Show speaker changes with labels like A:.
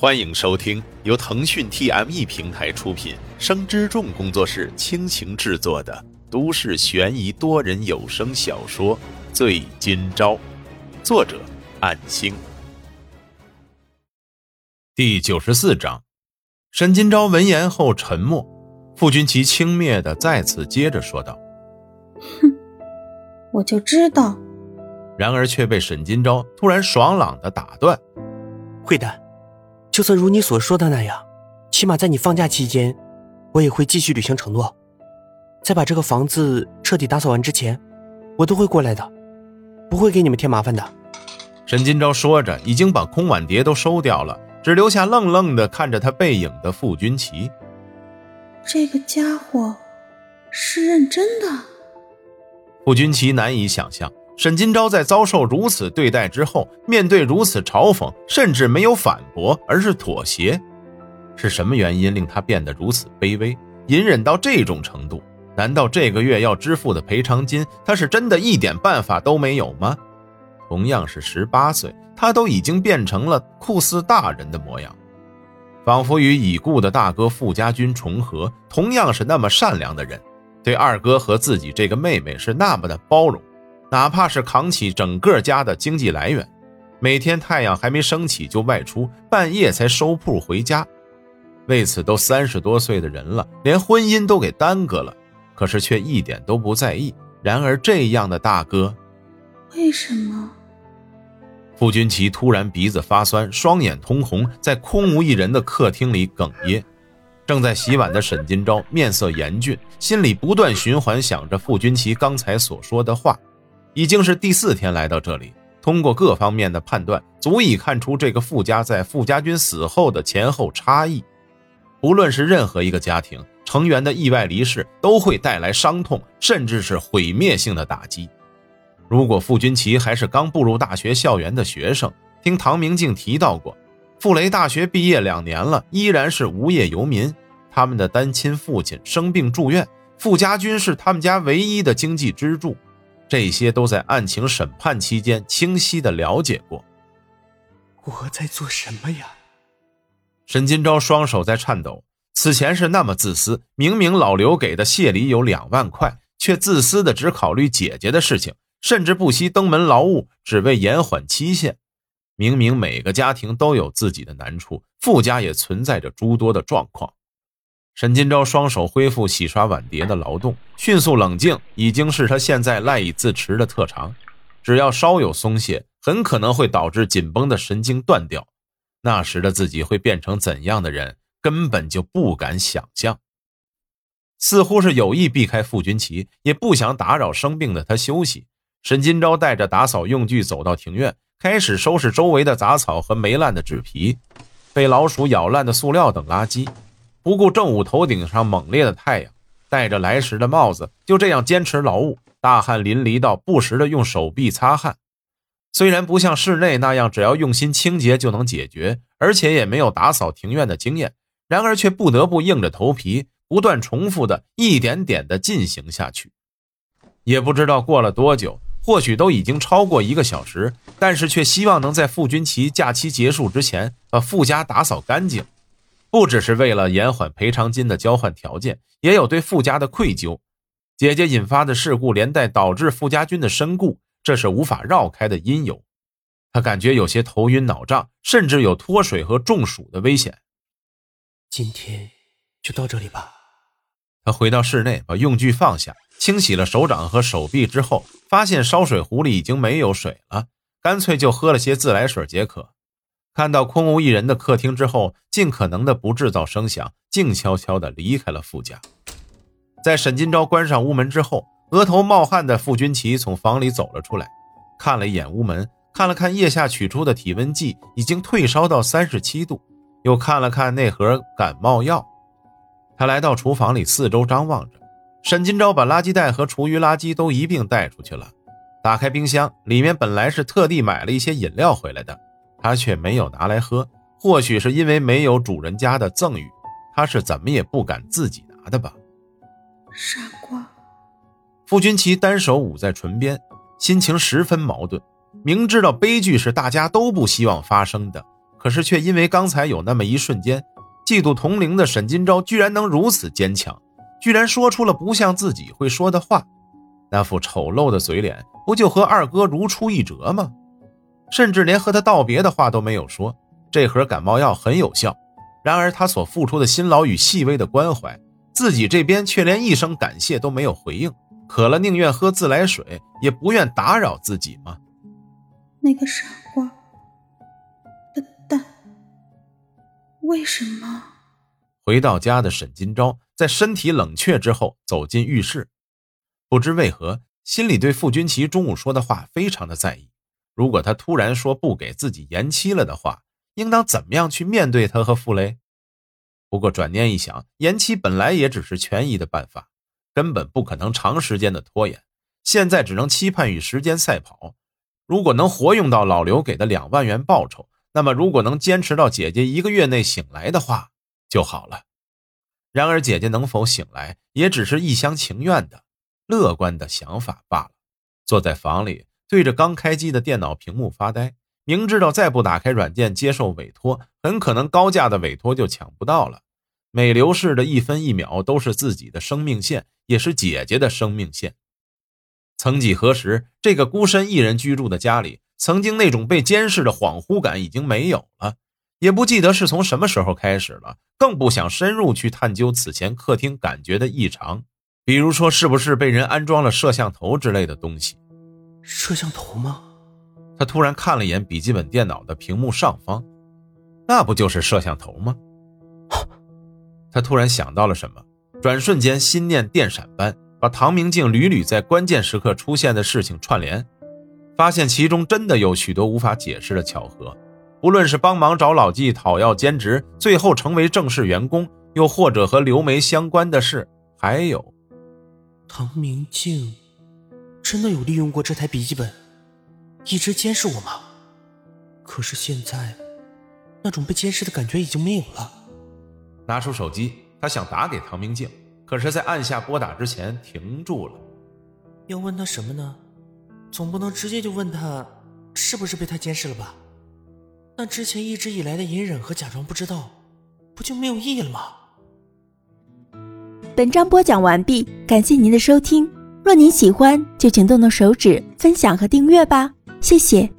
A: 欢迎收听由腾讯 TME 平台出品、生之众工作室倾情制作的都市悬疑多人有声小说《醉今朝》，作者：暗星。第九十四章，沈今朝闻言后沉默。傅君其轻蔑的再次接着说道：“
B: 哼，我就知道。”
A: 然而却被沈今朝突然爽朗的打断：“
C: 会的。”就算如你所说的那样，起码在你放假期间，我也会继续履行承诺。在把这个房子彻底打扫完之前，我都会过来的，不会给你们添麻烦的。
A: 沈金钊说着，已经把空碗碟都收掉了，只留下愣愣的看着他背影的傅君齐。
B: 这个家伙是认真的。
A: 傅君齐难以想象。沈金钊在遭受如此对待之后，面对如此嘲讽，甚至没有反驳，而是妥协。是什么原因令他变得如此卑微，隐忍到这种程度？难道这个月要支付的赔偿金，他是真的一点办法都没有吗？同样是十八岁，他都已经变成了酷似大人的模样，仿佛与已故的大哥傅家军重合。同样是那么善良的人，对二哥和自己这个妹妹是那么的包容。哪怕是扛起整个家的经济来源，每天太阳还没升起就外出，半夜才收铺回家。为此都三十多岁的人了，连婚姻都给耽搁了，可是却一点都不在意。然而这样的大哥，
B: 为什么？
A: 傅君奇突然鼻子发酸，双眼通红，在空无一人的客厅里哽咽。正在洗碗的沈金钊面色严峻，心里不断循环想着傅君奇刚才所说的话。已经是第四天来到这里，通过各方面的判断，足以看出这个傅家在傅家军死后的前后差异。不论是任何一个家庭成员的意外离世，都会带来伤痛，甚至是毁灭性的打击。如果傅君奇还是刚步入大学校园的学生，听唐明镜提到过，傅雷大学毕业两年了，依然是无业游民。他们的单亲父亲生病住院，傅家军是他们家唯一的经济支柱。这些都在案情审判期间清晰的了解过。
C: 我在做什么呀？
A: 沈金钊双手在颤抖。此前是那么自私，明明老刘给的谢礼有两万块，却自私的只考虑姐姐的事情，甚至不惜登门劳务，只为延缓期限。明明每个家庭都有自己的难处，富家也存在着诸多的状况。沈金钊双手恢复洗刷碗碟的劳动，迅速冷静已经是他现在赖以自持的特长。只要稍有松懈，很可能会导致紧绷的神经断掉。那时的自己会变成怎样的人，根本就不敢想象。似乎是有意避开傅君奇，也不想打扰生病的他休息。沈金钊带着打扫用具走到庭院，开始收拾周围的杂草和霉烂的纸皮、被老鼠咬烂的塑料等垃圾。不顾正午头顶上猛烈的太阳，戴着来时的帽子，就这样坚持劳务，大汗淋漓到不时的用手臂擦汗。虽然不像室内那样只要用心清洁就能解决，而且也没有打扫庭院的经验，然而却不得不硬着头皮，不断重复的一点点的进行下去。也不知道过了多久，或许都已经超过一个小时，但是却希望能在傅君奇假期结束之前把傅家打扫干净。不只是为了延缓赔偿金的交换条件，也有对傅家的愧疚。姐姐引发的事故，连带导致傅家军的身故，这是无法绕开的因由。他感觉有些头晕脑胀，甚至有脱水和中暑的危险。
C: 今天就到这里吧。
A: 他回到室内，把用具放下，清洗了手掌和手臂之后，发现烧水壶里已经没有水了，干脆就喝了些自来水解渴。看到空无一人的客厅之后，尽可能的不制造声响，静悄悄的离开了傅家。在沈金钊关上屋门之后，额头冒汗的傅君奇从房里走了出来，看了一眼屋门，看了看腋下取出的体温计，已经退烧到三十七度，又看了看那盒感冒药。他来到厨房里，四周张望着。沈金钊把垃圾袋和厨余垃圾都一并带出去了，打开冰箱，里面本来是特地买了一些饮料回来的。他却没有拿来喝，或许是因为没有主人家的赠与，他是怎么也不敢自己拿的吧。
B: 傻瓜，
A: 傅君奇单手捂在唇边，心情十分矛盾。明知道悲剧是大家都不希望发生的，可是却因为刚才有那么一瞬间，嫉妒同龄的沈金钊居然能如此坚强，居然说出了不像自己会说的话，那副丑陋的嘴脸不就和二哥如出一辙吗？甚至连和他道别的话都没有说。这盒感冒药很有效，然而他所付出的辛劳与细微的关怀，自己这边却连一声感谢都没有回应。渴了宁愿喝自来水，也不愿打扰自己吗？
B: 那个傻瓜，笨蛋，为什么？
A: 回到家的沈金钊在身体冷却之后走进浴室，不知为何，心里对傅君琪中午说的话非常的在意。如果他突然说不给自己延期了的话，应当怎么样去面对他和傅雷？不过转念一想，延期本来也只是权宜的办法。根本不可能长时间的拖延，现在只能期盼与时间赛跑。如果能活用到老刘给的两万元报酬，那么如果能坚持到姐姐一个月内醒来的话就好了。然而姐姐能否醒来，也只是一厢情愿的、乐观的想法罢了。坐在房里，对着刚开机的电脑屏幕发呆，明知道再不打开软件接受委托，很可能高价的委托就抢不到了。每流逝的一分一秒都是自己的生命线，也是姐姐的生命线。曾几何时，这个孤身一人居住的家里，曾经那种被监视的恍惚感已经没有了，也不记得是从什么时候开始了，更不想深入去探究此前客厅感觉的异常，比如说是不是被人安装了摄像头之类的东西。
C: 摄像头吗？
A: 他突然看了一眼笔记本电脑的屏幕上方，那不就是摄像头吗？他突然想到了什么，转瞬间心念电闪般把唐明镜屡屡在关键时刻出现的事情串联，发现其中真的有许多无法解释的巧合。不论是帮忙找老纪讨要兼职，最后成为正式员工，又或者和刘梅相关的事，还有
C: 唐明镜真的有利用过这台笔记本，一直监视我吗？可是现在，那种被监视的感觉已经没有了。
A: 拿出手机，他想打给唐明镜，可是，在按下拨打之前停住了。
C: 要问他什么呢？总不能直接就问他是不是被他监视了吧？那之前一直以来的隐忍和假装不知道，不就没有意义了吗？
D: 本章播讲完毕，感谢您的收听。若您喜欢，就请动动手指分享和订阅吧，谢谢。